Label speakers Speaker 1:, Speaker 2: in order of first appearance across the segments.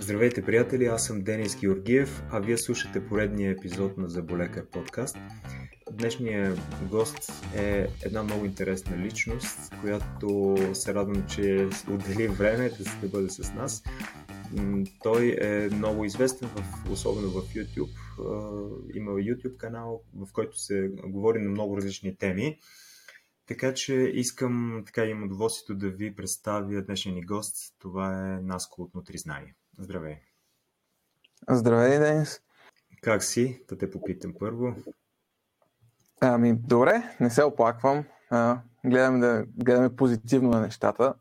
Speaker 1: Здравейте, приятели! Аз съм Денис Георгиев, а вие слушате поредния епизод на Заболекар подкаст. Днешният гост е една много интересна личност, която се радвам, че отдели време да, да бъде с нас. Той е много известен, в, особено в YouTube. Има YouTube канал, в който се говори на много различни теми. Така че искам, така имам удоволствието да ви представя днешния ни гост. Това е Наско от Нутризнание. Здравей!
Speaker 2: Здравей, Денис!
Speaker 1: Как си? Да те попитам първо.
Speaker 2: Ами, добре, не се оплаквам. А, гледаме, да, гледаме позитивно на нещата.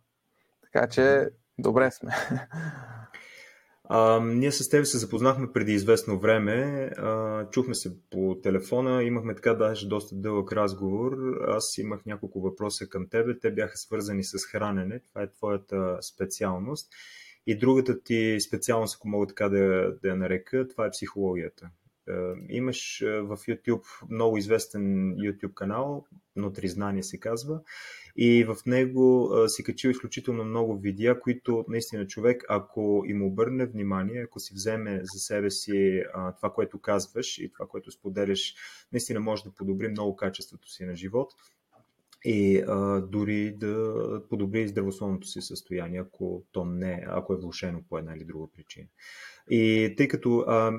Speaker 2: Така че, добре сме.
Speaker 1: А, ние с теб се запознахме преди известно време. А, чухме се по телефона, имахме така даже доста дълъг разговор. Аз имах няколко въпроса към тебе. Те бяха свързани с хранене. Това е твоята специалност. И другата ти специалност, ако мога така да, да я нарека, това е психологията. Имаш в YouTube много известен YouTube канал, Нутризнание се казва, и в него си качил изключително много видеа, които наистина човек, ако им обърне внимание, ако си вземе за себе си това, което казваш и това, което споделяш, наистина може да подобри много качеството си на живот и а, дори да подобри здравословното си състояние, ако то не, ако е влушено по една или друга причина. И тъй като а,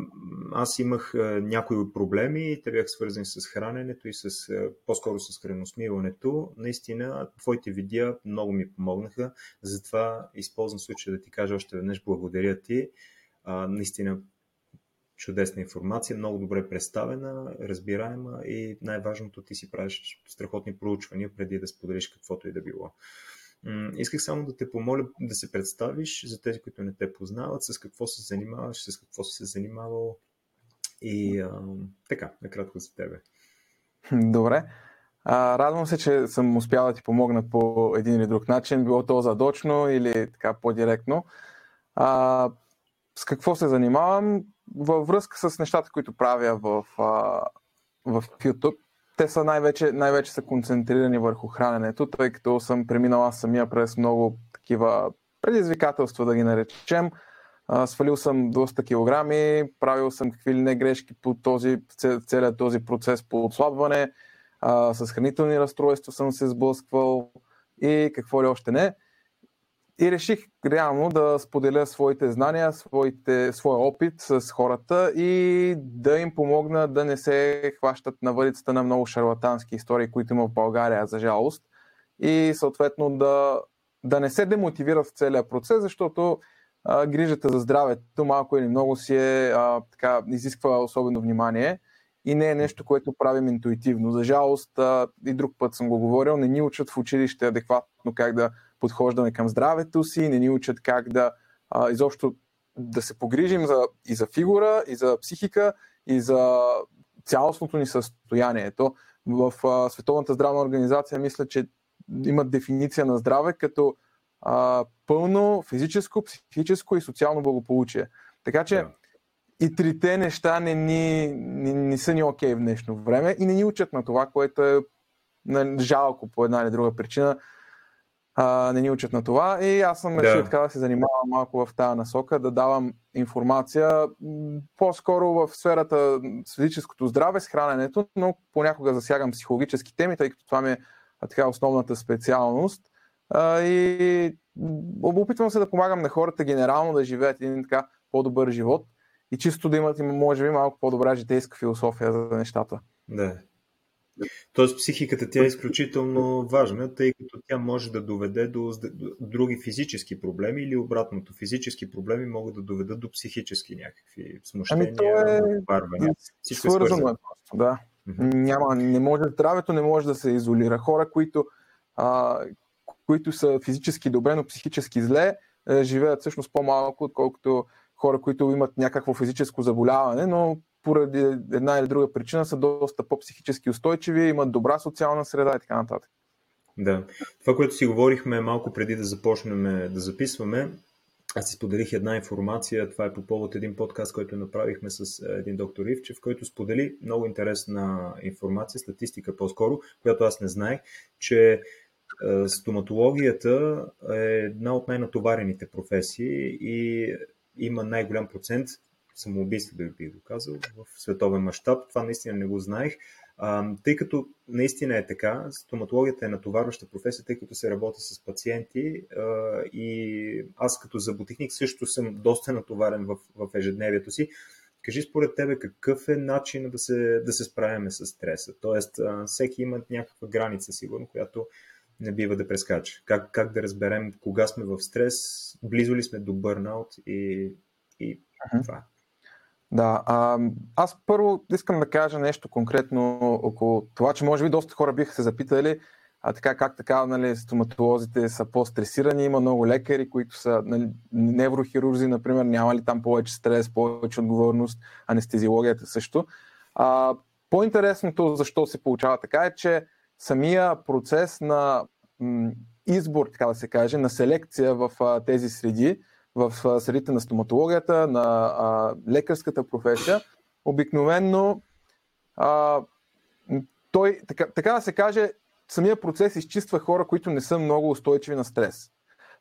Speaker 1: аз имах а, някои проблеми, те бяха свързани с храненето и с, а, по-скоро с храносмиването, наистина твоите видеа много ми помогнаха, затова използвам случая да ти кажа още веднъж благодаря ти. А, наистина чудесна информация, много добре представена, разбираема и най-важното ти си правиш страхотни проучвания преди да споделиш каквото и да било. Исках само да те помоля да се представиш за тези, които не те познават, с какво се занимаваш, с какво си се занимавал и а, така, накратко за тебе.
Speaker 2: Добре. А, радвам се, че съм успял да ти помогна по един или друг начин, било то задочно или така по-директно. А, с какво се занимавам? Във връзка с нещата, които правя в, а, в YouTube, те са най-вече, най-вече са концентрирани върху храненето, тъй като съм преминала самия през много такива предизвикателства, да ги наречем. А, свалил съм доста килограми, правил съм какви ли не грешки по този, целият този процес по отслабване, а, с хранителни разстройства съм се сблъсквал и какво ли още не. И реших реално да споделя своите знания, своите, своя опит с хората и да им помогна да не се хващат на въдицата на много шарлатански истории, които има в България, за жалост. И съответно да, да не се демотивират в целия процес, защото а, грижата за здравето малко или много си е, а, така, изисква особено внимание и не е нещо, което правим интуитивно. За жалост, а, и друг път съм го говорил, не ни учат в училище адекватно как да подхождаме към здравето си, не ни учат как да а, изобщо да се погрижим за, и за фигура, и за психика, и за цялостното ни състояние. То в а, Световната здравна организация мисля, че имат дефиниция на здраве като а, пълно физическо, психическо и социално благополучие. Така че yeah. и трите неща не, ни, не, не са ни окей okay в днешно време и не ни учат на това, което е жалко по една или друга причина а, не ни учат на това. И аз съм решил да. така да се занимавам малко в тази насока, да давам информация по-скоро в сферата с физическото здраве, с храненето, но понякога засягам психологически теми, тъй като това ми е така основната специалност. А, и опитвам се да помагам на хората генерално да живеят един така по-добър живот и чисто да имат, може би, малко по-добра житейска философия за нещата.
Speaker 1: Да, Тоест психиката тя е изключително важна, тъй като тя може да доведе до, други физически проблеми или обратното. Физически проблеми могат да доведат до психически някакви смущения, ами е...
Speaker 2: Всичко е свързано. Е да. Mm-hmm. Няма, не може, здравето не може да се изолира. Хора, които, а, които са физически добре, но психически зле, е, живеят всъщност по-малко, отколкото хора, които имат някакво физическо заболяване, но поради една или друга причина са доста по-психически устойчиви, имат добра социална среда и така нататък.
Speaker 1: Да. Това, което си говорихме малко преди да започнем да записваме, аз си споделих една информация, това е по повод един подкаст, който направихме с един доктор Ивчев, който сподели много интересна информация, статистика по-скоро, която аз не знаех, че стоматологията е една от най-натоварените професии и има най-голям процент самоубийство, да би доказал, в световен мащаб. Това наистина не го знаех. А, тъй като наистина е така, стоматологията е натоварваща професия, тъй като се работи с пациенти а, и аз като зъботехник също съм доста натоварен в, в ежедневието си. Кажи според тебе какъв е начин да се, да се справяме с стреса? Тоест, а, всеки има някаква граница, сигурно, която не бива да прескача. Как, как да разберем кога сме в стрес, близо ли сме до бърнаут и, и uh-huh. това.
Speaker 2: Да, а, аз първо искам да кажа нещо конкретно около това, че може би доста хора биха се запитали, а така как така, нали, стоматолозите са по-стресирани, има много лекари, които са нали, неврохирурзи, например, няма ли там повече стрес, повече отговорност, анестезиологията също. А, по-интересното защо се получава така е, че самия процес на м, избор, така да се каже, на селекция в а, тези среди, в средите на стоматологията, на а, лекарската професия, обикновенно а, той, така, така да се каже, самия процес изчиства хора, които не са много устойчиви на стрес.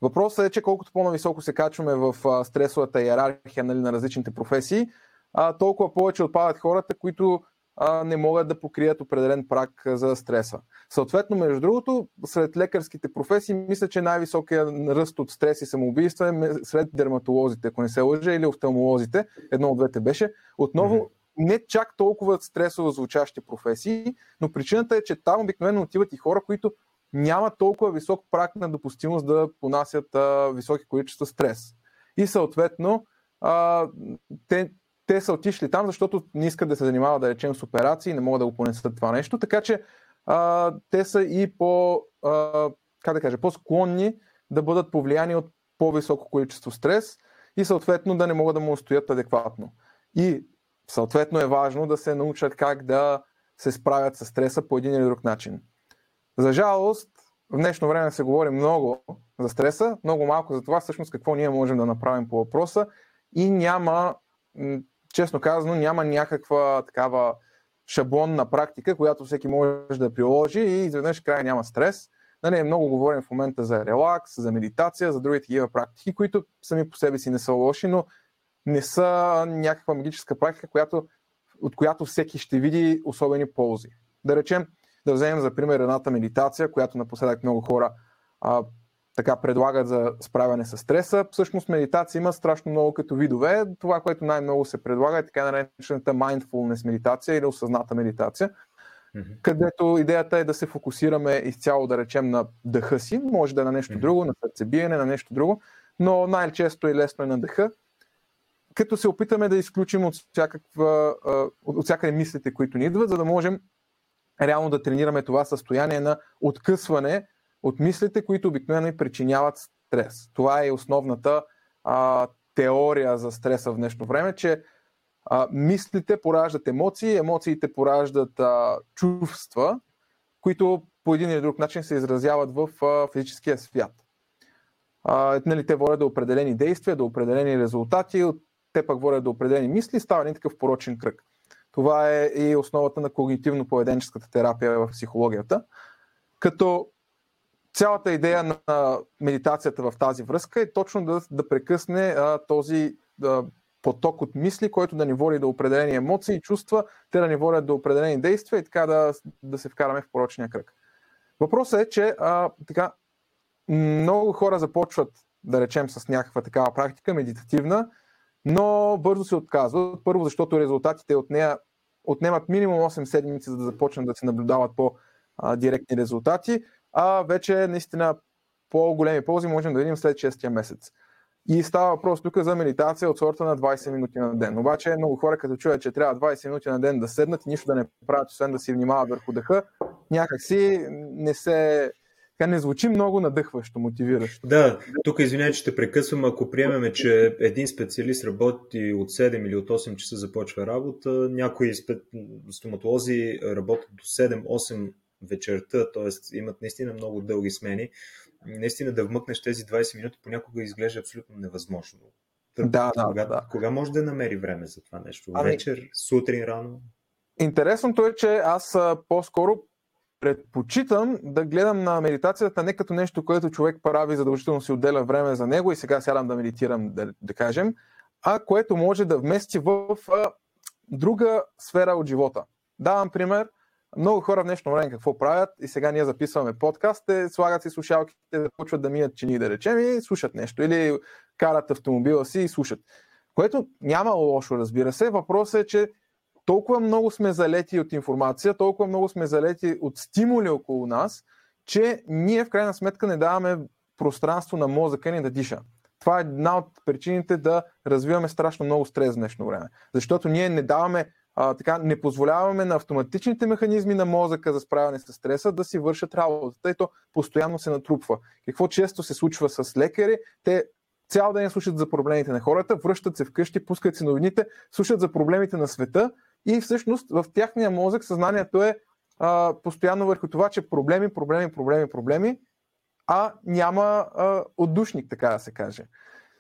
Speaker 2: Въпросът е, че колкото по-нависоко се качваме в стресовата иерархия нали, на различните професии, а, толкова повече отпадат хората, които а, не могат да покрият определен прак за стреса. Съответно, между другото, сред лекарските професии, мисля, че най-високия ръст от стрес и самоубийства е сред дерматолозите, ако не се лъжа, или офталмолозите, едно от двете беше. Отново, mm-hmm. не чак толкова стресово звучащи професии, но причината е, че там обикновено отиват и хора, които няма толкова висок прак на допустимост да понасят а, високи количества стрес. И съответно, а, те те са отишли там, защото не искат да се занимават, да речем, с операции, не могат да го понесат това нещо, така че а, те са и по, а, как да кажа, по-склонни да бъдат повлияни от по-високо количество стрес и съответно да не могат да му устоят адекватно. И съответно е важно да се научат как да се справят с стреса по един или друг начин. За жалост, в днешно време се говори много за стреса, много малко за това всъщност какво ние можем да направим по въпроса и няма честно казано, няма някаква такава шаблонна практика, която всеки може да приложи и изведнъж края няма стрес. Нали, много говорим в момента за релакс, за медитация, за други такива практики, които сами по себе си не са лоши, но не са някаква магическа практика, която, от която всеки ще види особени ползи. Да речем, да вземем за пример едната медитация, която напоследък много хора а, така предлагат за справяне с стреса. Всъщност медитация има страшно много като видове. Това, което най-много се предлага е така наречената mindfulness медитация или осъзната медитация, mm-hmm. където идеята е да се фокусираме изцяло, да речем, на дъха си. Може да е на нещо mm-hmm. друго, на сърцебиене, на нещо друго, но най-често и лесно е на дъха. Като се опитаме да изключим от, всякаква, от всякъде мислите, които ни идват, за да можем реално да тренираме това състояние на откъсване от мислите, които обикновено причиняват стрес. Това е основната а, теория за стреса в днешно време, че а, мислите пораждат емоции, емоциите пораждат а, чувства, които по един или друг начин се изразяват в а, физическия свят. А, нали, те водят до определени действия, до определени резултати, те пък водят до определени мисли, става един такъв порочен кръг. Това е и основата на когнитивно-поведенческата терапия в психологията. Като цялата идея на медитацията в тази връзка е точно да, да прекъсне а, този а, поток от мисли, който да ни води до определени емоции и чувства, те да ни водят до определени действия и така да, да се вкараме в порочния кръг. Въпросът е, че а, така, много хора започват, да речем, с някаква такава практика, медитативна, но бързо се отказват. Първо, защото резултатите от нея отнемат минимум 8 седмици, за да започнат да се наблюдават по-директни резултати а вече наистина по-големи ползи можем да видим след 6 месец. И става въпрос тук за медитация от сорта на 20 минути на ден. Обаче много хора като чуят, че трябва 20 минути на ден да седнат и нищо да не правят, освен да си внимават върху дъха, някакси не се така не звучи много надъхващо, мотивиращо.
Speaker 1: Да, тук извинявай, че те прекъсвам. Ако приемеме, че един специалист работи от 7 или от 8 часа започва работа, някои стоматолози работят до 7-8 вечерта, т.е. имат наистина много дълги смени. Наистина да вмъкнеш тези 20 минути понякога изглежда абсолютно невъзможно.
Speaker 2: Да, да,
Speaker 1: кога,
Speaker 2: да.
Speaker 1: кога може да намери време за това нещо? Ами, Вечер, сутрин, рано?
Speaker 2: Интересното е, че аз по-скоро предпочитам да гледам на медитацията не като нещо, което човек прави, задължително си отделя време за него и сега сядам да медитирам, да, да кажем, а което може да вмести в друга сфера от живота. Давам пример. Много хора в днешно време какво правят и сега ние записваме подкаст, те слагат си слушалките, започват да мият чини, да речем, и слушат нещо. Или карат автомобила си и слушат. Което няма лошо, разбира се. Въпросът е, че толкова много сме залети от информация, толкова много сме залети от стимули около нас, че ние в крайна сметка не даваме пространство на мозъка ни да диша. Това е една от причините да развиваме страшно много стрес в днешно време. Защото ние не даваме, а, така, не позволяваме на автоматичните механизми на мозъка за справяне с стреса да си вършат работата. И то постоянно се натрупва. Какво често се случва с лекари? Те цял ден слушат за проблемите на хората, връщат се вкъщи, пускат си новините, слушат за проблемите на света и всъщност в тяхния мозък съзнанието е а, постоянно върху това, че проблеми, проблеми, проблеми, проблеми, а няма а, отдушник, така да се каже.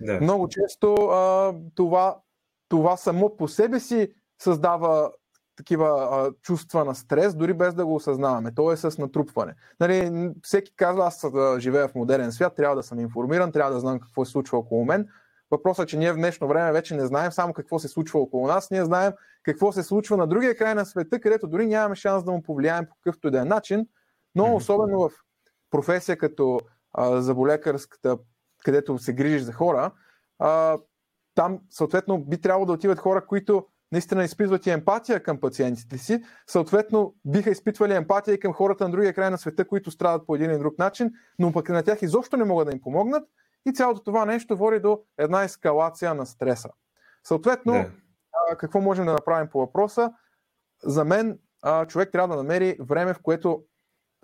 Speaker 2: Да. Много често а, това, това само по себе си създава такива а, чувства на стрес, дори без да го осъзнаваме. То е с натрупване. Нали, всеки казва, аз да живея в модерен свят, трябва да съм информиран, трябва да знам какво се случва около мен. Въпросът е, че ние в днешно време вече не знаем само какво се случва около нас, ние знаем какво се случва на другия край на света, където дори нямаме шанс да му повлияем по какъвто и да е начин, но особено в професия като а, заболекарската, където се грижиш за хора, а, там съответно би трябвало да отиват хора, които наистина изпитват и емпатия към пациентите си, съответно биха изпитвали емпатия и към хората на другия край на света, които страдат по един или друг начин, но пък на тях изобщо не могат да им помогнат и цялото това нещо води до една ескалация на стреса. Съответно, не. какво можем да направим по въпроса? За мен човек трябва да намери време, в което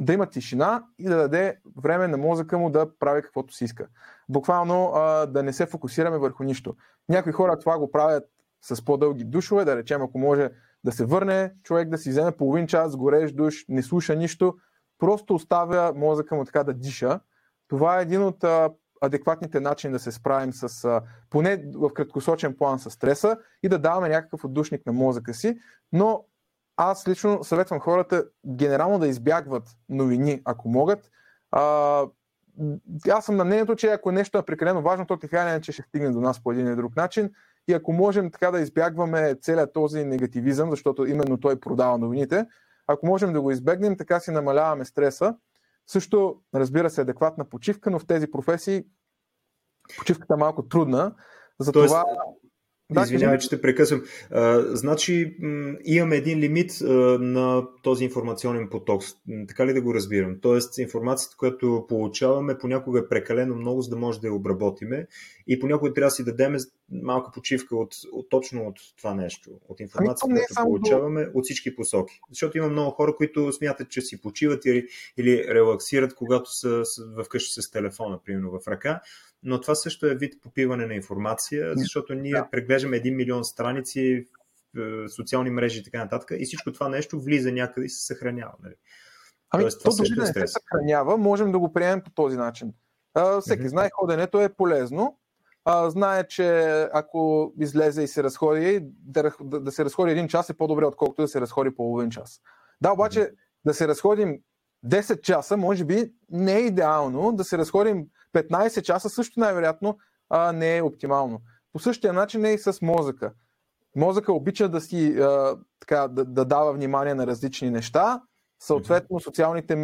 Speaker 2: да има тишина и да даде време на мозъка му да прави каквото си иска. Буквално да не се фокусираме върху нищо. Някои хора това го правят с по-дълги душове, да речем, ако може да се върне човек да си вземе половин час, гореш душ, не слуша нищо, просто оставя мозъка му така да диша. Това е един от адекватните начини да се справим с, поне в краткосрочен план с стреса и да даваме някакъв отдушник на мозъка си, но аз лично съветвам хората генерално да избягват новини, ако могат. Аз съм на мнението, че ако нещо е прекалено важно, то така не че ще стигне до нас по един или друг начин. И ако можем така да избягваме целият този негативизъм, защото именно той продава новините, ако можем да го избегнем, така си намаляваме стреса. Също, разбира се, адекватна почивка, но в тези професии почивката е малко трудна. Затова Тоест,
Speaker 1: да, Извинявай, че те прекъсвам. А, значи м- имаме един лимит а, на този информационен поток. Така ли да го разбирам? Тоест информацията, която получаваме, понякога е прекалено много, за да може да я обработиме и понякога трябва да си дадем малка почивка от, от точно от това нещо. От информацията, ами, която получаваме от всички посоки. Защото има много хора, които смятат, че си почиват или, или релаксират, когато са вкъщи с телефона, примерно в ръка но това също е вид попиване на информация, защото ние да. преглеждаме един милион страници в социални мрежи и така нататък и всичко това нещо влиза някъде и се съхранява. Нали?
Speaker 2: Ами, Тоест, то дори да не се съхранява, можем да го приемем по този начин. А, всеки mm-hmm. знае, ходенето е полезно. А, знае, че ако излезе и се разходи, да, да, да се разходи един час е по-добре, отколкото да се разходи половин час. Да, обаче mm-hmm. да се разходим 10 часа, може би не е идеално. Да се разходим 15 часа също най-вероятно а, не е оптимално. По същия начин е и с мозъка. Мозъка обича да си а, така, да, да дава внимание на различни неща. Съответно, социалните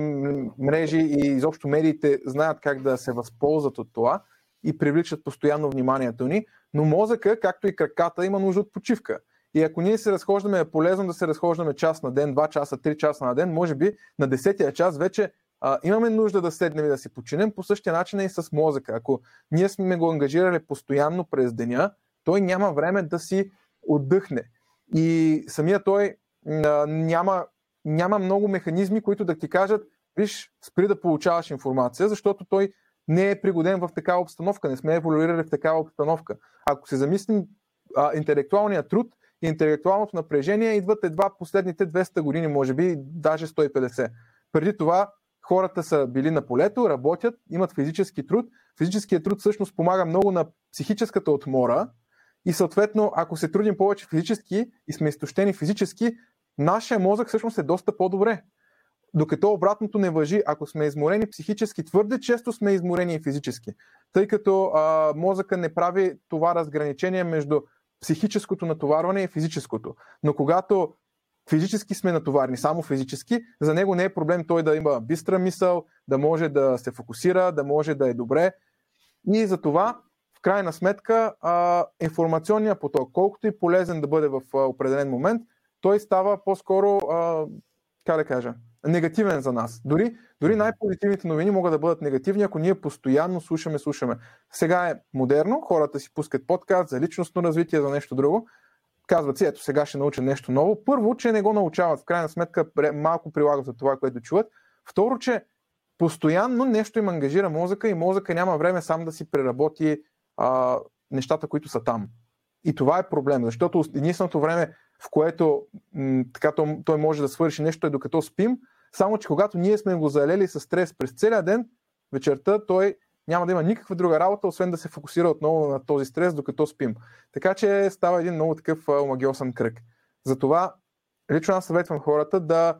Speaker 2: мрежи и изобщо медиите знаят как да се възползват от това и привличат постоянно вниманието ни, но мозъка, както и краката, има нужда от почивка. И ако ние се разхождаме, е полезно да се разхождаме час на ден, 2 часа, 3 часа на ден, може би на 10 час вече а, имаме нужда да седнем и да си починем. По същия начин е и с мозъка. Ако ние сме го ангажирали постоянно през деня, той няма време да си отдъхне. И самия той а, няма, няма много механизми, които да ти кажат, виж, спри да получаваш информация, защото той не е пригоден в такава обстановка. Не сме еволюирали в такава обстановка. Ако се замислим, а, интелектуалният труд и интелектуалното напрежение идват едва последните 200 години, може би, даже 150. Преди това хората са били на полето, работят, имат физически труд. Физическият труд всъщност помага много на психическата отмора и съответно, ако се трудим повече физически и сме изтощени физически, нашия мозък всъщност е доста по-добре. Докато обратното не въжи, ако сме изморени психически, твърде често сме изморени и физически. Тъй като а, мозъка не прави това разграничение между психическото натоварване и физическото. Но когато физически сме натоварни, само физически, за него не е проблем той да има бистра мисъл, да може да се фокусира, да може да е добре. И за това, в крайна сметка, а, информационният поток, колкото и полезен да бъде в а, определен момент, той става по-скоро, а, как да кажа, негативен за нас. Дори, дори най-позитивните новини могат да бъдат негативни, ако ние постоянно слушаме, слушаме. Сега е модерно, хората си пускат подкаст за личностно развитие, за нещо друго. Казват си, ето сега ще науча нещо ново. Първо, че не го научават, в крайна сметка малко прилагат за това, което чуват. Второ, че постоянно нещо им ангажира мозъка и мозъка няма време сам да си преработи а, нещата, които са там. И това е проблем, защото единственото време, в което м- така, той, може да свърши нещо е докато спим, само че когато ние сме го залели с стрес през целия ден, вечерта той няма да има никаква друга работа, освен да се фокусира отново на този стрес, докато спим. Така че става един много такъв омагиосен кръг. Затова лично аз съветвам хората да,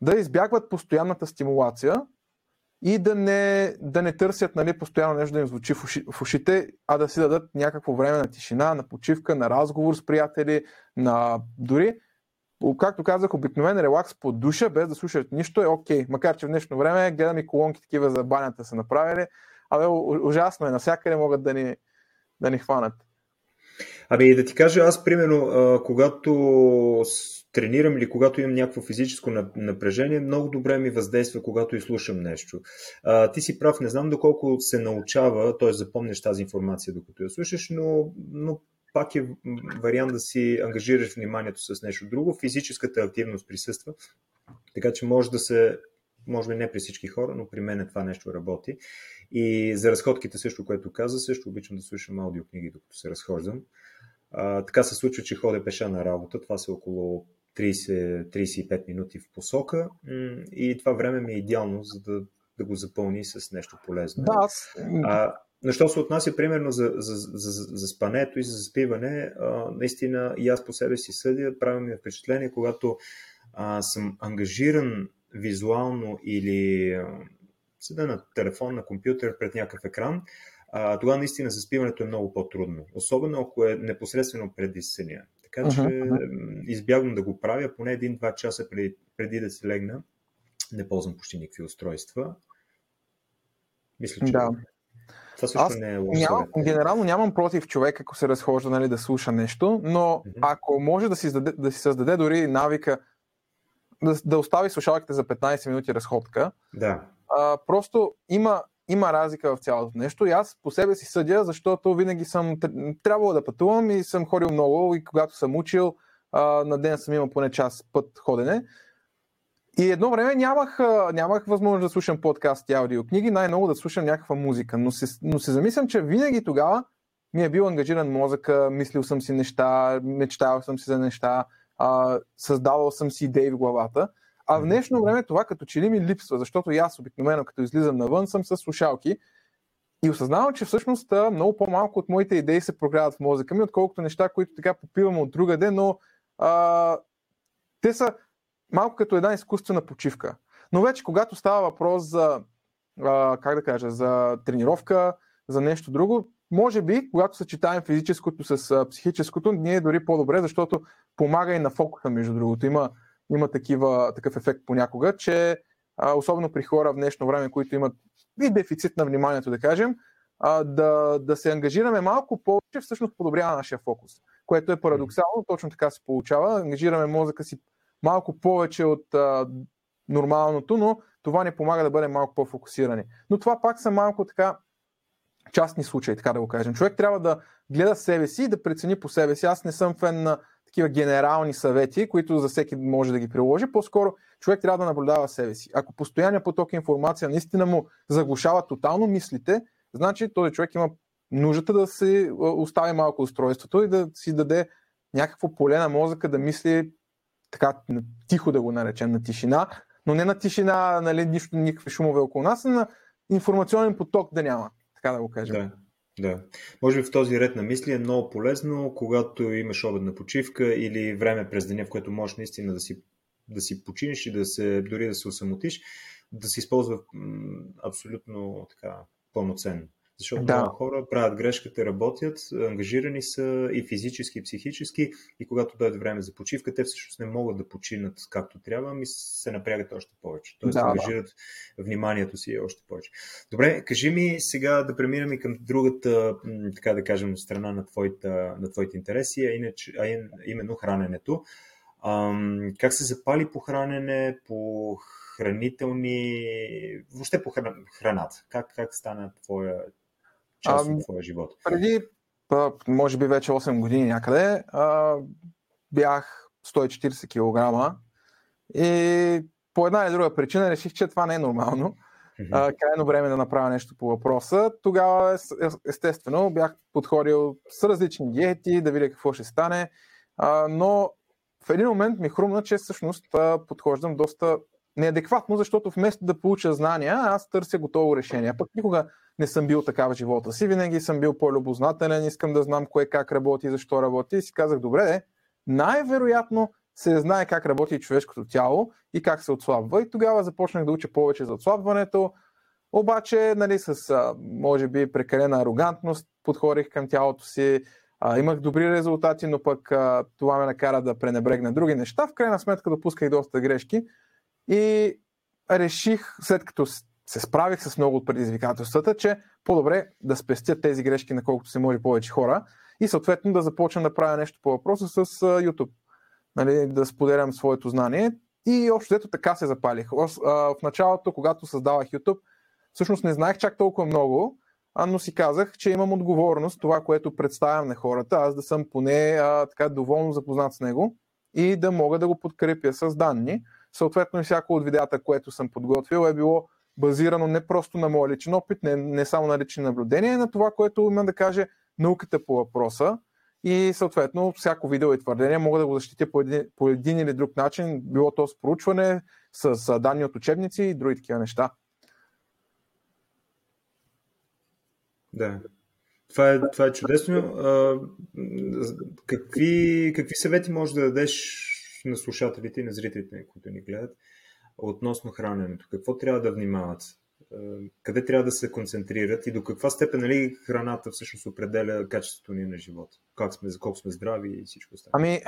Speaker 2: да избягват постоянната стимулация и да не, да не търсят нали, постоянно нещо да им звучи в, уши, в ушите, а да си дадат някакво време на тишина, на почивка, на разговор с приятели, на дори както казах, обикновен релакс по душа, без да слушат нищо е окей. Okay. Макар, че в днешно време гледам и колонки такива за банята са направили. Абе, ужасно е. Насякъде могат да ни, да ни хванат.
Speaker 1: Ами да ти кажа, аз примерно, когато тренирам или когато имам някакво физическо напрежение, много добре ми въздейства, когато изслушам нещо. А, ти си прав, не знам доколко се научава, т.е. запомнеш тази информация докато я слушаш, но, но пак е вариант да си ангажираш вниманието с нещо друго. Физическата активност присъства, така че може да се, може би не при всички хора, но при мен това нещо работи. И за разходките също, което каза, също обичам да слушам аудиокниги, докато се разхождам. А, така се случва, че ходя пеша на работа. Това са около 30-35 минути в посока и това време ми е идеално, за да, да го запълни с нещо полезно.
Speaker 2: Да, аз...
Speaker 1: А, но що се отнася примерно за, за, за, за, спането и за заспиване, а, наистина и аз по себе си съдя, правя ми впечатление, когато а, съм ангажиран визуално или а, седа на телефон, на компютър пред някакъв екран, а, тогава наистина заспиването е много по-трудно. Особено ако е непосредствено преди съня. Така че uh-huh. избягвам да го правя поне един-два часа преди, преди да се легна. Не ползвам почти никакви устройства. Мисля, че да. Това също Аз не е лошо.
Speaker 2: Ням, генерално нямам против човек, ако се разхожда нали, да слуша нещо, но uh-huh. ако може да си, създаде, да си създаде дори навика да, да остави слушалките за 15 минути разходка,
Speaker 1: да.
Speaker 2: а, просто има има разлика в цялото нещо и аз по себе си съдя, защото винаги съм трябвало да пътувам и съм ходил много и когато съм учил, на ден съм имал поне час път ходене. И едно време нямах, нямах възможност да слушам подкаст и аудиокниги, най-много да слушам някаква музика. Но се, но се замислям, че винаги тогава ми е бил ангажиран мозъка, мислил съм си неща, мечтал съм си за неща, създавал съм си идеи в главата. А в днешно време това като че ли ми липсва, защото и аз обикновено като излизам навън съм с слушалки и осъзнавам, че всъщност много по-малко от моите идеи се прогряват в мозъка ми, отколкото неща, които така попивам от другаде, но а, те са малко като една изкуствена почивка. Но вече когато става въпрос за, а, как да кажа, за тренировка, за нещо друго, може би, когато съчетаем физическото с а, психическото, ние е дори по-добре, защото помага и на фокуса, между другото. Има има такива, такъв ефект понякога, че а, особено при хора в днешно време, които имат и дефицит на вниманието, да кажем, а, да, да се ангажираме малко повече, всъщност подобрява нашия фокус, което е парадоксално, точно така се получава. Ангажираме мозъка си малко повече от а, нормалното, но това ни помага да бъдем малко по-фокусирани. Но това пак са малко така частни случаи, така да го кажем. Човек трябва да гледа себе си и да прецени по себе си. Аз не съм фен на такива генерални съвети, които за всеки може да ги приложи. По-скоро човек трябва да наблюдава себе си. Ако постоянният поток информация наистина му заглушава тотално мислите, значи този човек има нуждата да си остави малко устройството и да си даде някакво поле на мозъка да мисли така тихо да го наречем, на тишина, но не на тишина, нали, нищо, никакви шумове около нас, а на информационен поток да няма, така да го кажем.
Speaker 1: Да. Да. Може би в този ред на мисли е много полезно, когато имаш обедна почивка или време през деня, в което можеш наистина да си да си починеш и да се, дори да се осамотиш, да се използва абсолютно така пълноценно. Защото да. много хора правят грешката, работят, ангажирани са и физически, и психически, и когато дойде време за почивка, те всъщност не могат да починат както трябва, ами се напрягат още повече. Тоест да, ангажират да. вниманието си още повече. Добре, кажи ми сега да преминем към другата, така да кажем, страна на твоите, на твоите интереси, а, иначе, а именно храненето. Ам, как се запали по хранене, по хранителни, въобще по храната? Как, как стана твоя част от твоя живот?
Speaker 2: Преди, може би вече 8 години някъде, бях 140 кг и по една или друга причина реших, че това не е нормално. Mm-hmm. крайно време да направя нещо по въпроса. Тогава, естествено, бях подходил с различни диети, да видя какво ще стане, но в един момент ми хрумна, че всъщност подхождам доста неадекватно, защото вместо да получа знания, аз търся готово решение. Пък никога не съм бил така в живота си, винаги съм бил по-любознателен, искам да знам кое как работи, защо работи и си казах, добре, най-вероятно се знае как работи човешкото тяло и как се отслабва. И тогава започнах да уча повече за отслабването, обаче, нали, с, може би, прекалена арогантност подходих към тялото си, имах добри резултати, но пък това ме накара да пренебрегна други неща. В крайна сметка допусках доста грешки и реших, след като се справих с много от предизвикателствата, че по-добре да спестя тези грешки на колкото се може повече хора и съответно да започна да правя нещо по въпроса с YouTube. Нали, да споделям своето знание. И общо взето така се запалих. В началото, когато създавах YouTube, всъщност не знаех чак толкова много, но си казах, че имам отговорност това, което представям на хората, аз да съм поне а, така доволно запознат с него и да мога да го подкрепя с данни. Съответно и всяко от видеята, което съм подготвил е било базирано не просто на моя личен опит, не, не само на лични наблюдения, на това, което има да каже науката по въпроса. И съответно всяко видео и твърдение мога да го защитя по един, по един или друг начин, било то с проучване, с, с данни от учебници и други такива неща.
Speaker 1: Да. Това е, това е чудесно. А, какви, какви съвети можеш да дадеш на слушателите и на зрителите, които ни гледат, относно храненето? Какво трябва да внимават? Къде трябва да се концентрират и до каква степен нали, храната всъщност определя качеството ни на живота? Как сме, колко сме здрави и всичко останало?
Speaker 2: Ами,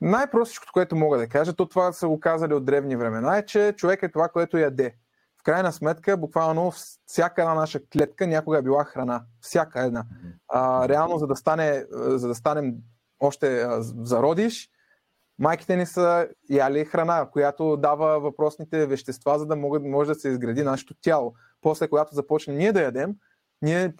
Speaker 2: най-простичкото, което мога да кажа, то това са го казали от древни времена, е, че човек е това, което яде в крайна сметка, буквално всяка една наша клетка някога е била храна. Всяка една. А, реално, за да, стане, за да станем още зародиш, майките ни са яли храна, която дава въпросните вещества, за да могат, може да се изгради нашето тяло. После, когато започнем ние да ядем, ние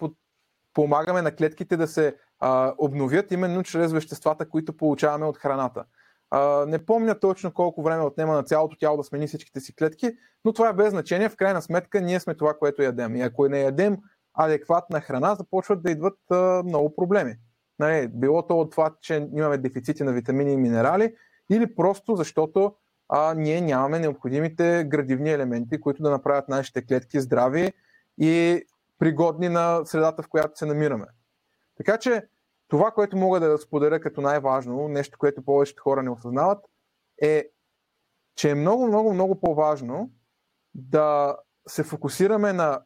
Speaker 2: помагаме на клетките да се а, обновят именно чрез веществата, които получаваме от храната. А, не помня точно колко време отнема на цялото тяло да смени всичките си клетки, но това е без значение. В крайна сметка ние сме това, което ядем. И ако не ядем адекватна храна, започват да идват а, много проблеми. Нали, било то от това, че имаме дефицити на витамини и минерали, или просто защото а, ние нямаме необходимите градивни елементи, които да направят нашите клетки здрави и пригодни на средата, в която се намираме. Така че това, което мога да споделя като най-важно, нещо, което повечето хора не осъзнават, е, че е много, много, много по-важно да се фокусираме на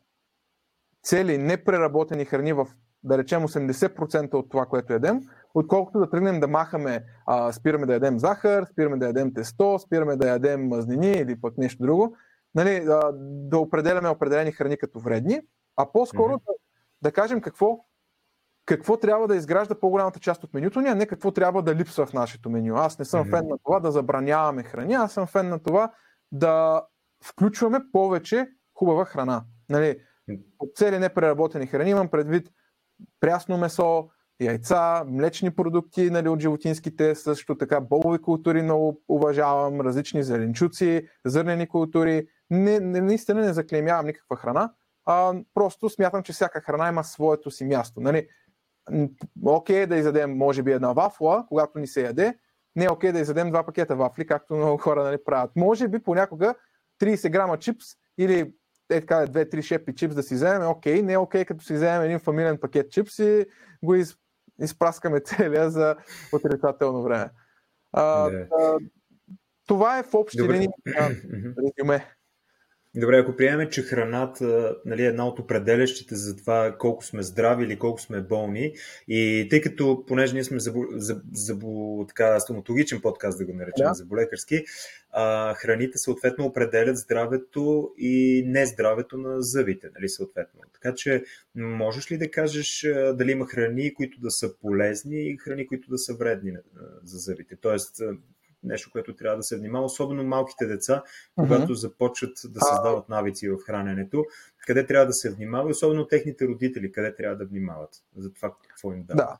Speaker 2: цели непреработени храни в, да речем, 80% от това, което ядем, отколкото да тръгнем да махаме, а, спираме да ядем захар, спираме да ядем тесто, спираме да ядем мазнини или пък нещо друго, нали, а, да определяме определени храни като вредни, а по-скоро mm-hmm. да, да кажем какво какво трябва да изгражда по-голямата част от менюто ни, а не какво трябва да липсва в нашето меню. Аз не съм mm-hmm. фен на това да забраняваме храни, аз съм фен на това да включваме повече хубава храна. Нали, от цели непреработени храни имам предвид прясно месо, яйца, млечни продукти нали, от животинските, също така болови култури много уважавам, различни зеленчуци, зърнени култури. Не, не, наистина не заклеймявам никаква храна, а просто смятам, че всяка храна има своето си място. Нали, окей okay, да изядем, може би, една вафла, когато ни се яде, не е окей да изядем два пакета вафли, както много хора нали, правят. Може би понякога 30 грама чипс или е така 2-3 шепи чипс да си вземем, окей, не е окей като си вземем един фамилен пакет чипс и го из, изпраскаме целия за отрицателно време. А, yeah. а, това е в общи линии резюме.
Speaker 1: Добре, ако приемем, че храната нали, е една от определящите за това колко сме здрави или колко сме болни, и тъй като, понеже ние сме забо, забо, забо, така, стоматологичен подкаст, да го наречем, да. заболекарски, а, храните съответно определят здравето и нездравето на зъбите, нали, съответно. Така че, можеш ли да кажеш дали има храни, които да са полезни и храни, които да са вредни за зъбите? Тоест, нещо, което трябва да се внимава, особено малките деца, когато uh-huh. започват да създават навици в храненето, къде трябва да се внимава, особено техните родители, къде трябва да внимават за това какво им дават.
Speaker 2: Да.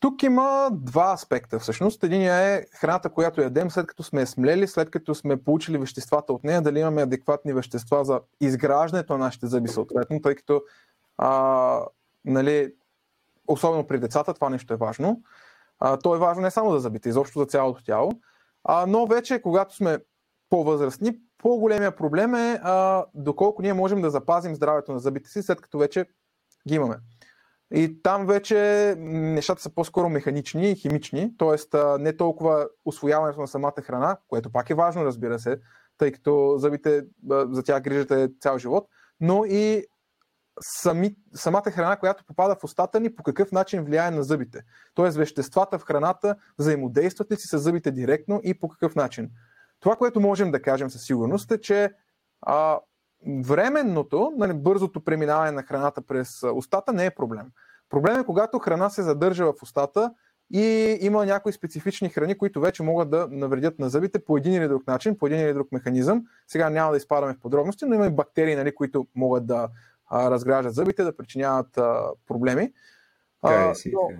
Speaker 2: Тук има два аспекта всъщност. Единия е храната, която ядем след като сме смлели, след като сме получили веществата от нея, дали имаме адекватни вещества за изграждането на нашите зъби съответно, тъй като а, нали, особено при децата това нещо е важно. А, то е важно не само за зъбите, изобщо за цялото тяло. А, но вече, когато сме по-възрастни, по-големия проблем е а, доколко ние можем да запазим здравето на зъбите си, след като вече ги имаме. И там вече нещата са по-скоро механични и химични, т.е. не толкова освояването на самата храна, което пак е важно, разбира се, тъй като зъбите за тях грижата цял живот, но и сами, самата храна, която попада в устата ни, по какъв начин влияе на зъбите. Тоест веществата в храната взаимодействат ли си с зъбите директно и по какъв начин. Това, което можем да кажем със сигурност е, че а, временното, нали, бързото преминаване на храната през устата не е проблем. Проблем е когато храна се задържа в устата и има някои специфични храни, които вече могат да навредят на зъбите по един или друг начин, по един или друг механизъм. Сега няма да изпадаме в подробности, но има и бактерии, нали, които могат да а, разграждат зъбите, да причиняват а, проблеми.
Speaker 1: А, но,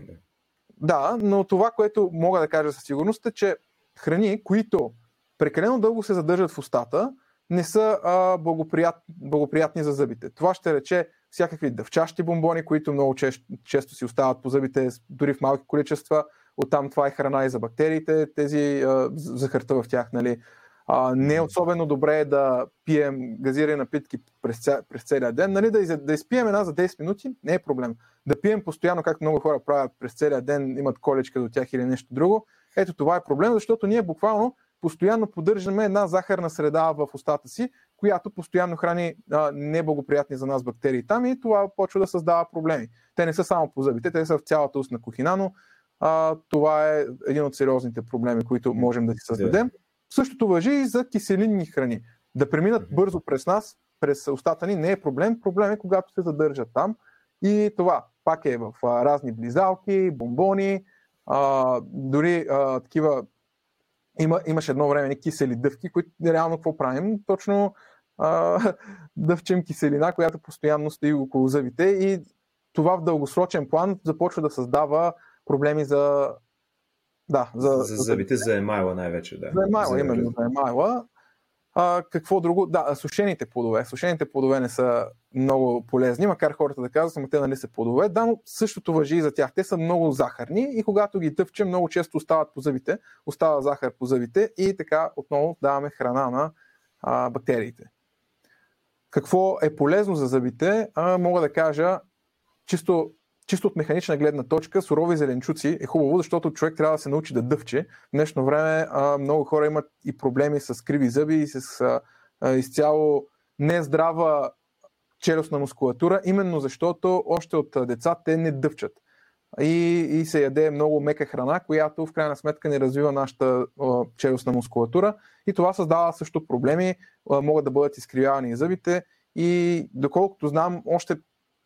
Speaker 2: да, но това, което мога да кажа със сигурност е, че храни, които прекалено дълго се задържат в устата, не са а, благоприят, благоприятни за зъбите. Това ще рече всякакви дъвчащи бомбони, които много често, често си остават по зъбите, дори в малки количества. Оттам това е храна и за бактериите, тези а, захарта в тях. Нали. А, не е особено добре да пием газирани напитки през, ця, през целия ден. Нали, да, да изпием една за 10 минути не е проблем. Да пием постоянно, както много хора правят през целия ден, имат колечка до тях или нещо друго. Ето това е проблем, защото ние буквално постоянно поддържаме една захарна среда в устата си, която постоянно храни а, неблагоприятни за нас бактерии там и това почва да създава проблеми. Те не са само по зъбите, те са в цялата устна кухина, но а, това е един от сериозните проблеми, които можем да си създадем. Същото въжи и за киселинни храни. Да преминат бързо през нас, през устата ни не е проблем. Проблем е когато се задържат там. И това пак е в а, разни близалки, бомбони, а, дори а, такива. Има, имаше едно време кисели дъвки, които реално какво правим? Точно а, дъвчем киселина, която постоянно стои около зъбите и това в дългосрочен план започва да създава проблеми за да,
Speaker 1: за, за зъбите, за емайла най-вече. Да.
Speaker 2: За емайла, за именно за емайла. А, какво друго? Да, сушените плодове. Сушените плодове не са много полезни, макар хората да казват, ама те нали са плодове. Да, но същото въжи и за тях. Те са много захарни и когато ги тъвче, много често остават по зъбите, остава захар по зъбите и така отново даваме храна на а, бактериите. Какво е полезно за зъбите? А, мога да кажа чисто чисто от механична гледна точка, сурови зеленчуци е хубаво, защото човек трябва да се научи да дъвче. В днешно време а, много хора имат и проблеми с криви зъби и с а, изцяло нездрава челюстна мускулатура, именно защото още от деца те не дъвчат. И, и се яде много мека храна, която в крайна сметка не развива нашата а, челюстна мускулатура и това създава също проблеми, а, могат да бъдат изкривявани зъбите и доколкото знам, още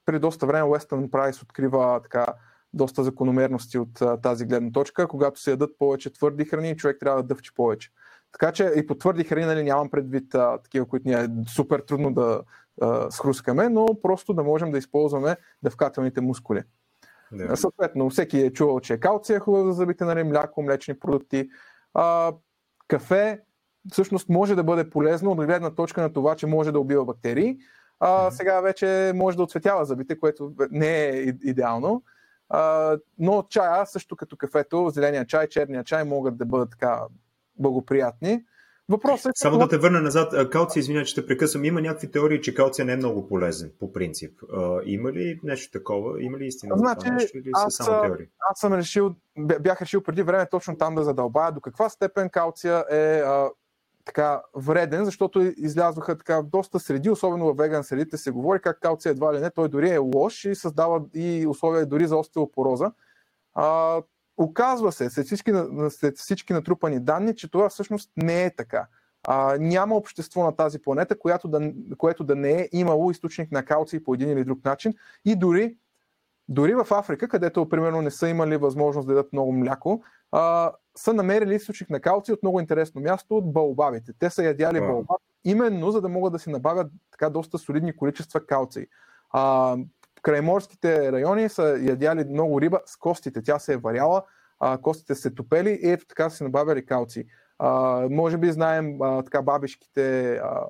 Speaker 2: преди доста време Western Price открива така доста закономерности от а, тази гледна точка. Когато се ядат повече твърди храни, човек трябва да дъвчи повече. Така че и по твърди храни нали, нямам предвид а, такива, които ни е супер трудно да а, схрускаме, но просто да можем да използваме дъвкателните мускули. Yeah. Съответно, всеки е чувал, че калция е хубаво за зъбите, нали, мляко, млечни продукти. А, кафе всъщност може да бъде полезно от гледна точка на това, че може да убива бактерии, а, сега вече може да отцветява зъбите, което не е идеално. А, но чая, също като кафето, зеления чай, черния чай могат да бъдат така благоприятни.
Speaker 1: Въпросът е. Само да те върна назад. Калция, извиня, че те прекъсвам. Има някакви теории, че калция не е много полезен, по принцип. Има ли нещо такова? Има ли истина?
Speaker 2: Значи, това нещо, или аз, са само теории? аз съм решил, бях решил преди време точно там да задълбая до каква степен калция е а, така вреден, защото излязоха така доста среди, особено в веган средите се говори как калци едва ли не, той дори е лош и създава и условия дори за остеопороза. А, оказва се, след всички, след всички натрупани данни, че това всъщност не е така. А, няма общество на тази планета, което да, което да не е имало източник на калци по един или друг начин. И дори, дори в Африка, където примерно не са имали възможност да дадат много мляко, а, са намерили източник на калци от много интересно място от балбабите. Те са ядяли wow. балбаб, именно за да могат да си набавят така доста солидни количества калци. А, крайморските райони са ядяли много риба с костите. Тя се е варяла, а, костите се топели и ето така са си набавяли калци. А, може би знаем а, така бабишките, а,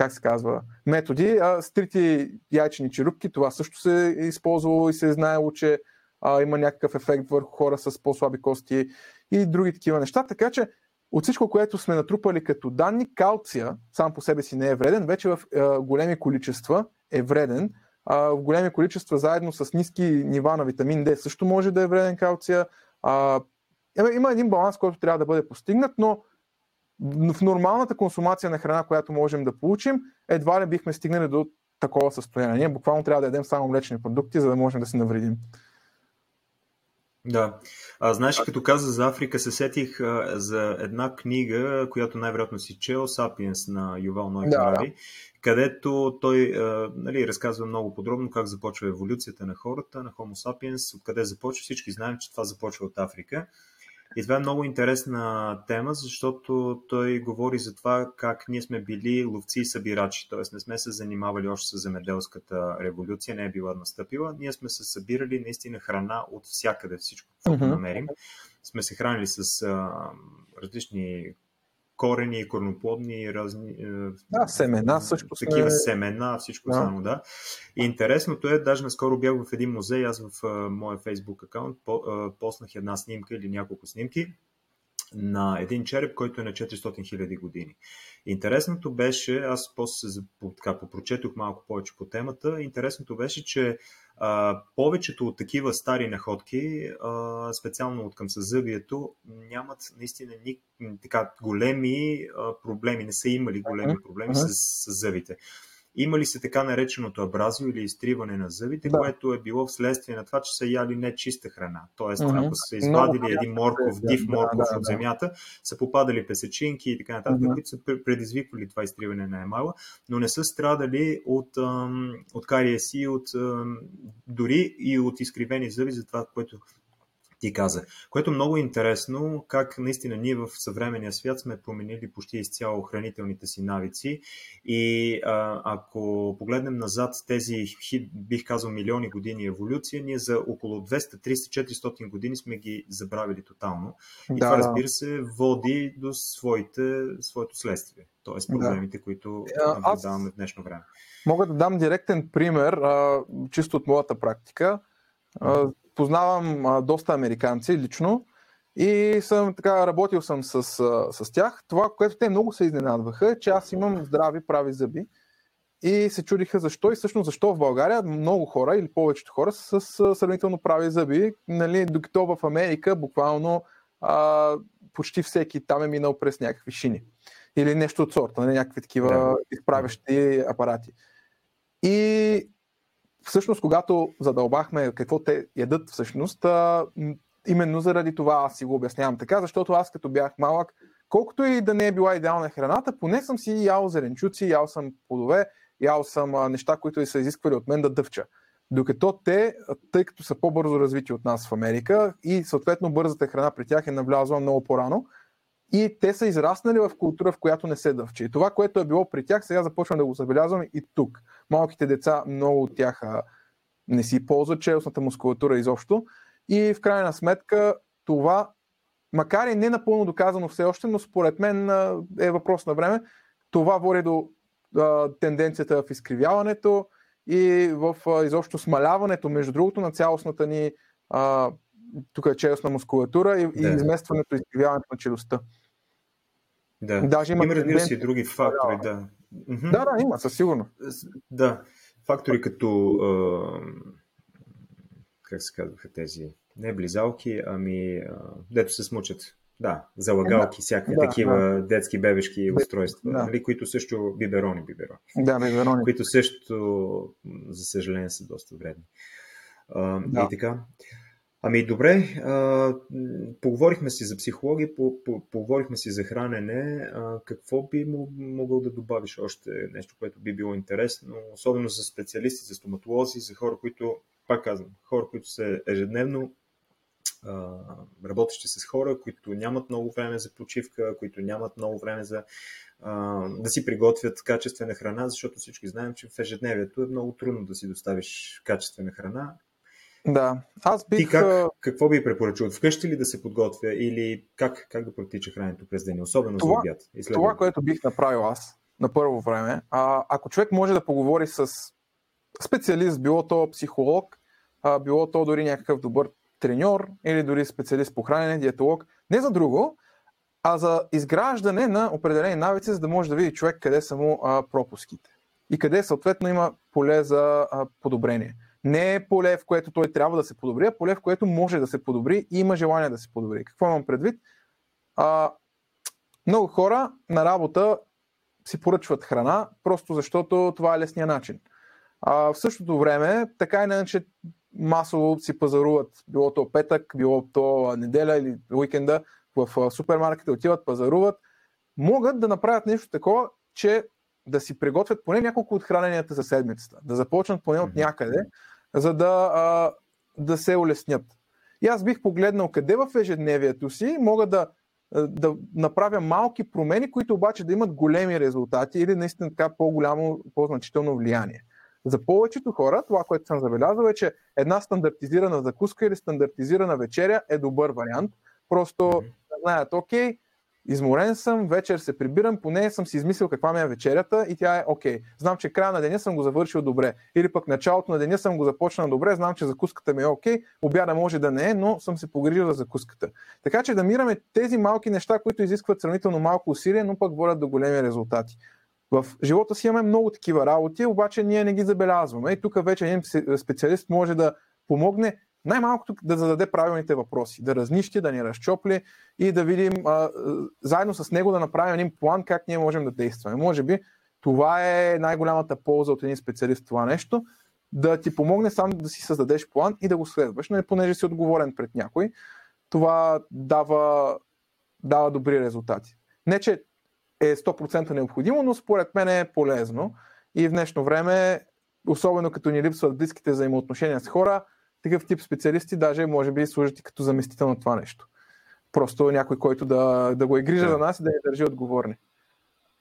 Speaker 2: как се казва, методи. А, стрити яйчени черупки, това също се е използвало и се е знаело, че а, има някакъв ефект върху хора с по-слаби кости и други такива неща. Така че от всичко, което сме натрупали като данни, калция сам по себе си не е вреден, вече в а, големи количества е вреден. А, в големи количества, заедно с ниски нива на витамин D, също може да е вреден калция. А, има един баланс, който трябва да бъде постигнат, но в нормалната консумация на храна, която можем да получим, едва ли бихме стигнали до такова състояние. Ние буквално трябва да ядем само млечни продукти, за да можем да се навредим.
Speaker 1: Да. А, знаеш, като каза за Африка, се сетих а, за една книга, която най-вероятно си чел, Сапиенс на Ювал Ной да, да. където той а, нали, разказва много подробно как започва еволюцията на хората, на Homo sapiens, откъде започва. Всички знаем, че това започва от Африка. И това е много интересна тема, защото той говори за това как ние сме били ловци и събирачи, т.е. не сме се занимавали още с земеделската революция, не е била настъпила. Ние сме се събирали наистина храна от всякъде, всичко, което mm-hmm. намерим. Сме се хранили с а, различни корени, корноплодни, разни... Е,
Speaker 2: да, семена също.
Speaker 1: Такива сме... семена, всичко да. само, да. И интересното е, даже наскоро бях в един музей, аз в а, моя Facebook аккаунт по, а, поснах една снимка или няколко снимки на един череп, който е на 400 000 години. Интересното беше, аз после така, попрочетох малко повече по темата, интересното беше, че а, повечето от такива стари находки, а, специално от към съзъбието, нямат наистина ни, така големи а, проблеми, не са имали големи проблеми uh-huh. с, с зъбите. Има ли се така нареченото абразио или изтриване на зъбите, да. което е било вследствие на това, че са яли не чиста храна. Тоест, mm-hmm. ако са извадили Много един морков, див морков да, да, от земята, са попадали песечинки и така нататък, mm-hmm. които са предизвиквали това изтриване на емала, но не са страдали от, от кариеси, от, дори и от изкривени зъби за това, което ти каза. Което е много интересно, как наистина ние в съвременния свят сме променили почти изцяло хранителните си навици и а, ако погледнем назад тези, бих казал, милиони години еволюция, ние за около 200, 300, 400 години сме ги забравили тотално. И да, това, разбира се, води до своите, своето следствие, т.е. проблемите, да. които наблюдаваме в днешно време.
Speaker 2: Мога да дам директен пример, а, чисто от моята практика. А, познавам а, доста американци лично и съм така, работил съм с, с тях. Това, което те много се изненадваха, е, че аз имам здрави прави зъби и се чудиха защо и всъщност защо в България много хора или повечето хора са с сравнително прави зъби, нали, докато в Америка буквално а, почти всеки там е минал през някакви шини или нещо от сорта, нали, някакви такива изправящи апарати. И всъщност, когато задълбахме какво те ядат всъщност, а, именно заради това аз си го обяснявам така, защото аз като бях малък, колкото и да не е била идеална храната, поне съм си ял зеленчуци, ял съм плодове, ял съм а, неща, които са изисквали от мен да дъвча. Докато те, тъй като са по-бързо развити от нас в Америка и съответно бързата храна при тях е навлязла много по-рано, и те са израснали в култура, в която не се дъвче. И това, което е било при тях, сега започвам да го забелязвам и тук. Малките деца, много от тях не си ползват челюстната мускулатура изобщо. И в крайна сметка това, макар и не напълно доказано все още, но според мен е въпрос на време, това води до а, тенденцията в изкривяването и в а, изобщо смаляването, между другото, на цялостната ни а, тук е челюстна мускулатура и, да. и изместването и изкривяването на челюстта.
Speaker 1: Да. Даже има, има разбира се, и други фактори, да.
Speaker 2: Да, да, има, със сигурност.
Speaker 1: Да. Фактори като а, как се казваха тези, не близалки, ами а, дето се смучат. да, залагалки, да, всякакви да, такива да. детски бебешки устройства,
Speaker 2: да.
Speaker 1: нали, които също биберони, биберони.
Speaker 2: Да, биберони.
Speaker 1: Които също, за съжаление, са доста вредни. А, да. И така. Ами добре, а, поговорихме си за психология, по, по, поговорихме си за хранене. А, какво би могъл да добавиш още нещо, което би било интересно, особено за специалисти, за стоматолози, за хора, които, пак казвам, хора, които са ежедневно а, работещи с хора, които нямат много време за почивка, които нямат много време за а, да си приготвят качествена храна, защото всички знаем, че в ежедневието е много трудно да си доставиш качествена храна
Speaker 2: да, аз бих...
Speaker 1: Ти как, какво би препоръчал? Вкъщи ли да се подготвя или как, как да протича храненето през деня, особено
Speaker 2: това,
Speaker 1: за обяд?
Speaker 2: И това, което бих направил аз на първо време, а, ако човек може да поговори с специалист, било то психолог, а, било то дори някакъв добър треньор или дори специалист по хранене, диетолог, не за друго, а за изграждане на определени навици, за да може да види човек къде са му а, пропуските и къде съответно има поле за а, подобрение не е поле, в което той трябва да се подобри, а поле, в което може да се подобри и има желание да се подобри. Какво имам предвид? А, много хора на работа си поръчват храна, просто защото това е лесния начин. А, в същото време, така и иначе масово си пазаруват, било то петък, било то неделя или уикенда в супермаркета, отиват, пазаруват, могат да направят нещо такова, че да си приготвят поне няколко от храненията за седмицата, да започнат поне от някъде, за да, а, да се улеснят. И аз бих погледнал къде в ежедневието си мога да, да направя малки промени, които обаче да имат големи резултати или наистина така по-голямо, по-значително влияние. За повечето хора, това, което съм забелязал е, че една стандартизирана закуска или стандартизирана вечеря е добър вариант. Просто mm-hmm. знаят, окей, Изморен съм, вечер се прибирам, поне съм си измислил каква ми е вечерята и тя е окей. Okay. Знам, че края на деня съм го завършил добре. Или пък началото на деня съм го започнал добре, знам, че закуската ми е окей, okay. обяда може да не е, но съм се погрижил за закуската. Така че да мираме тези малки неща, които изискват сравнително малко усилие, но пък водят до големи резултати. В живота си имаме много такива работи, обаче ние не ги забелязваме. И тук вече един специалист може да помогне най-малкото да зададе правилните въпроси, да разнищи, да ни разчопли и да видим а, заедно с него да направим един план как ние можем да действаме. Може би това е най-голямата полза от един специалист това нещо, да ти помогне сам да си създадеш план и да го следваш, но понеже си отговорен пред някой, това дава, дава добри резултати. Не, че е 100% необходимо, но според мен е полезно и в днешно време, особено като ни липсват близките взаимоотношения с хора, такъв тип специалисти даже може би служат и като заместител на това нещо. Просто някой, който да, да го е грижа да. за нас и да ни държи отговорни.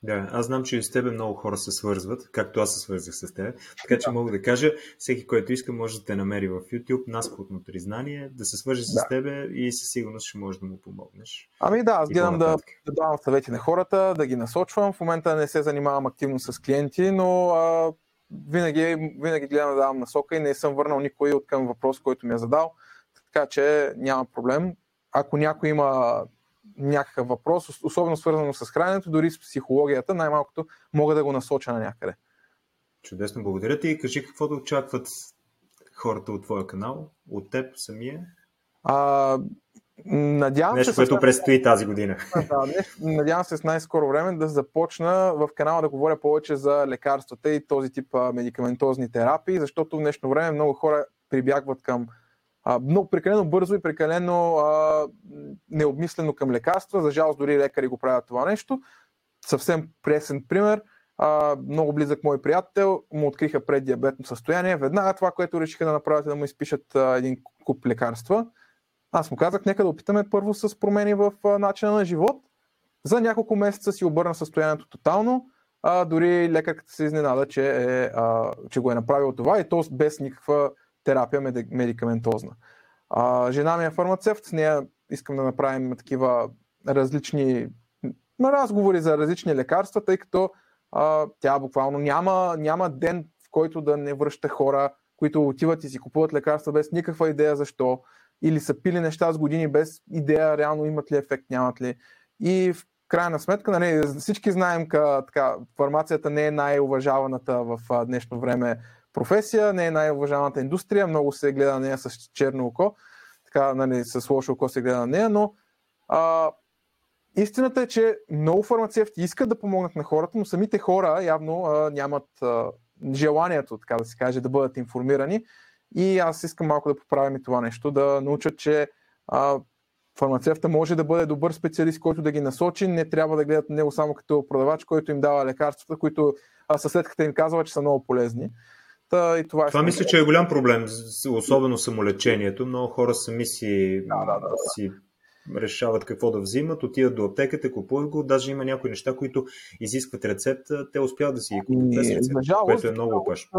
Speaker 1: Да, аз знам, че и с тебе много хора се свързват, както аз се свързах с теб. Така че да. мога да кажа, всеки, който иска, може да те намери в YouTube, Наскот на признание, да се свържи да. с тебе и със сигурност ще можеш да му помогнеш.
Speaker 2: Ами да, аз гледам да, да давам съвети на хората, да ги насочвам. В момента не се занимавам активно с клиенти, но а, винаги, винаги гледам да давам насока и не съм върнал никой от към въпрос, който ми е задал, така че няма проблем. Ако някой има някакъв въпрос, особено свързано с храненето, дори с психологията, най-малкото мога да го насоча на някъде.
Speaker 1: Чудесно, благодаря ти. Кажи какво да очакват хората от твоя канал, от теб самия.
Speaker 2: А, Надявам
Speaker 1: Нещо,
Speaker 2: се,
Speaker 1: което предстои тази година.
Speaker 2: Да, надявам се с най-скоро време да започна в канала да говоря повече за лекарствата и този тип медикаментозни терапии, защото в днешно време много хора прибягват към а, много прекалено бързо и прекалено а, необмислено към лекарства. За жалост дори лекари го правят това нещо. Съвсем пресен пример. А, много близък мой приятел му откриха преддиабетно състояние. Веднага това, което решиха да направят е да му изпишат а, един куп лекарства аз му казах, нека да опитаме първо с промени в начина на живот. За няколко месеца си обърна състоянието тотално. А, дори лекарката се изненада, че, е, а, че го е направил това и то без никаква терапия медикаментозна. А, жена ми е фармацевт, с нея искам да направим такива различни разговори за различни лекарства, тъй като а, тя буквално няма, няма ден, в който да не връща хора, които отиват и си купуват лекарства без никаква идея защо или са пили неща с години без идея реално имат ли ефект, нямат ли. И в крайна сметка, нали, всички знаем, ка, така, фармацията не е най-уважаваната в днешно време професия, не е най-уважаваната индустрия, много се гледа на нея с черно око, така, нали, с лошо око се гледа на нея, но а, истината е, че много фармацевти искат да помогнат на хората, но самите хора явно а, нямат а, желанието, така да се каже, да бъдат информирани. И аз искам малко да поправим и това нещо, да научат, че а, фармацевта може да бъде добър специалист, който да ги насочи, не трябва да гледат него само като продавач, който им дава лекарствата, които съседката им казва, че са много полезни.
Speaker 1: Та, и това е това мисля, че е голям проблем, особено самолечението. Много хора сами си, да, да, да, си решават какво да взимат, отиват до аптеката, купуват го. Даже има някои неща, които изискват рецепта, те успяват да си ги купят без рецепта, жалост, което е много опасно.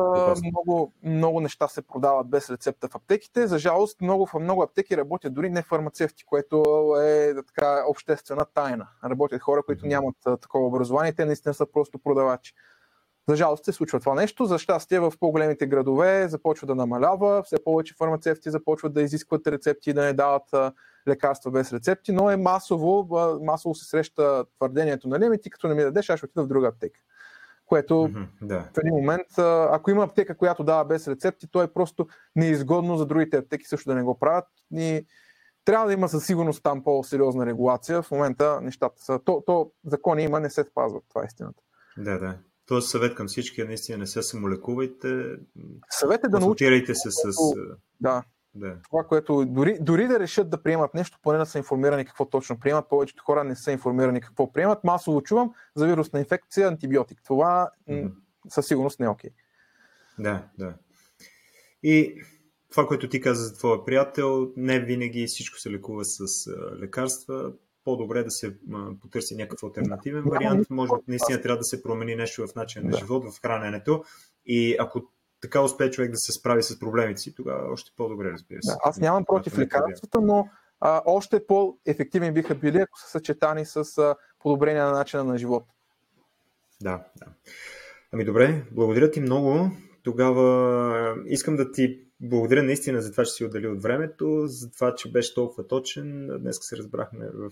Speaker 2: Много, много неща се продават без рецепта в аптеките. За жалост, много, в много аптеки работят дори не фармацевти, което е така обществена тайна. Работят хора, които нямат такова образование, те наистина са просто продавачи. За жалост се случва това нещо. За щастие в по-големите градове започва да намалява, все повече фармацевти започват да изискват рецепти да не дават лекарства без рецепти, но е масово, масово се среща твърдението, нали, ами ти като не ми дадеш, аз ще отида в друга аптека. Което mm-hmm, да. в един момент, ако има аптека, която дава без рецепти, то е просто неизгодно за другите аптеки също да не го правят. И трябва да има със сигурност там по-сериозна регулация. В момента нещата са. То, то закони има, не се спазват. Това е истината.
Speaker 1: Да, да. Този съвет към всички е наистина не се самолекувайте.
Speaker 2: Съвет е да
Speaker 1: научите се с.
Speaker 2: Да, да. Това, което дори, дори да решат да приемат нещо, поне да са информирани какво точно приемат. Повечето хора не са информирани какво приемат. Масово чувам за вирусна инфекция антибиотик. Това mm-hmm. със сигурност не е окей. Okay.
Speaker 1: Да, да. И това, което ти каза за твоя приятел, не винаги всичко се лекува с лекарства по-добре да се потърси някакъв альтернативен вариант. Може би наистина трябва да се промени нещо в начин на живот, в храненето. И ако така успее човек да се справи с проблемите си, тогава още по-добре, разбира се.
Speaker 2: Да, аз нямам против лекарствата, но а, още по-ефективни биха били, ако са съчетани с а, подобрение на начина на живот.
Speaker 1: Да, да. Ами добре, благодаря ти много. Тогава искам да ти благодаря наистина за това, че си отдали от времето, за това, че беше толкова точен. Днес се разбрахме в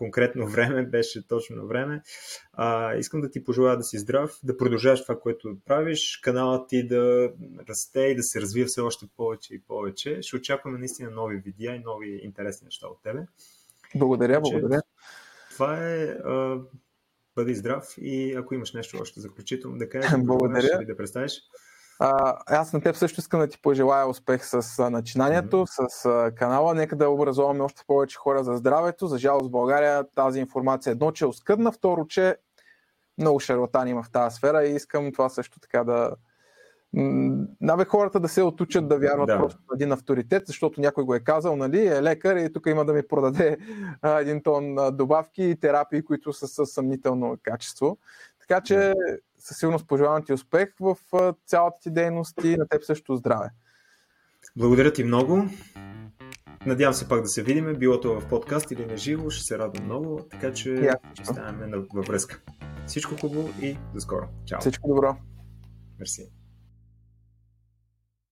Speaker 1: конкретно време, беше точно време. А, искам да ти пожелая да си здрав, да продължаваш това, което правиш, каналът ти да расте и да се развива все още повече и повече. Ще очакваме наистина нови видеа и нови интересни неща от тебе.
Speaker 2: Благодаря, благодаря.
Speaker 1: Това е. А, бъди здрав и ако имаш нещо още заключително да кажеш,
Speaker 2: благодаря.
Speaker 1: да представиш.
Speaker 2: А, аз на теб също искам да ти пожелая успех с начинанието, с канала. Нека да образуваме още повече хора за здравето. За жалост в България тази информация едно, че е оскъдна, второ, че много шарлатани има в тази сфера и искам това също така да... Наве хората да се отучат да вярват да. просто на един авторитет, защото някой го е казал, нали, е лекар и тук има да ми продаде а, един тон добавки и терапии, които са със съмнително качество. Така че със сигурност пожелавам ти успех в цялата ти дейност и на теб също здраве.
Speaker 1: Благодаря ти много. Надявам се пак да се видим, било то в подкаст или на живо, ще се радвам много, така че yeah. ще ставаме във връзка. Всичко хубаво и до скоро. Чао.
Speaker 2: Всичко добро.
Speaker 1: Мерси.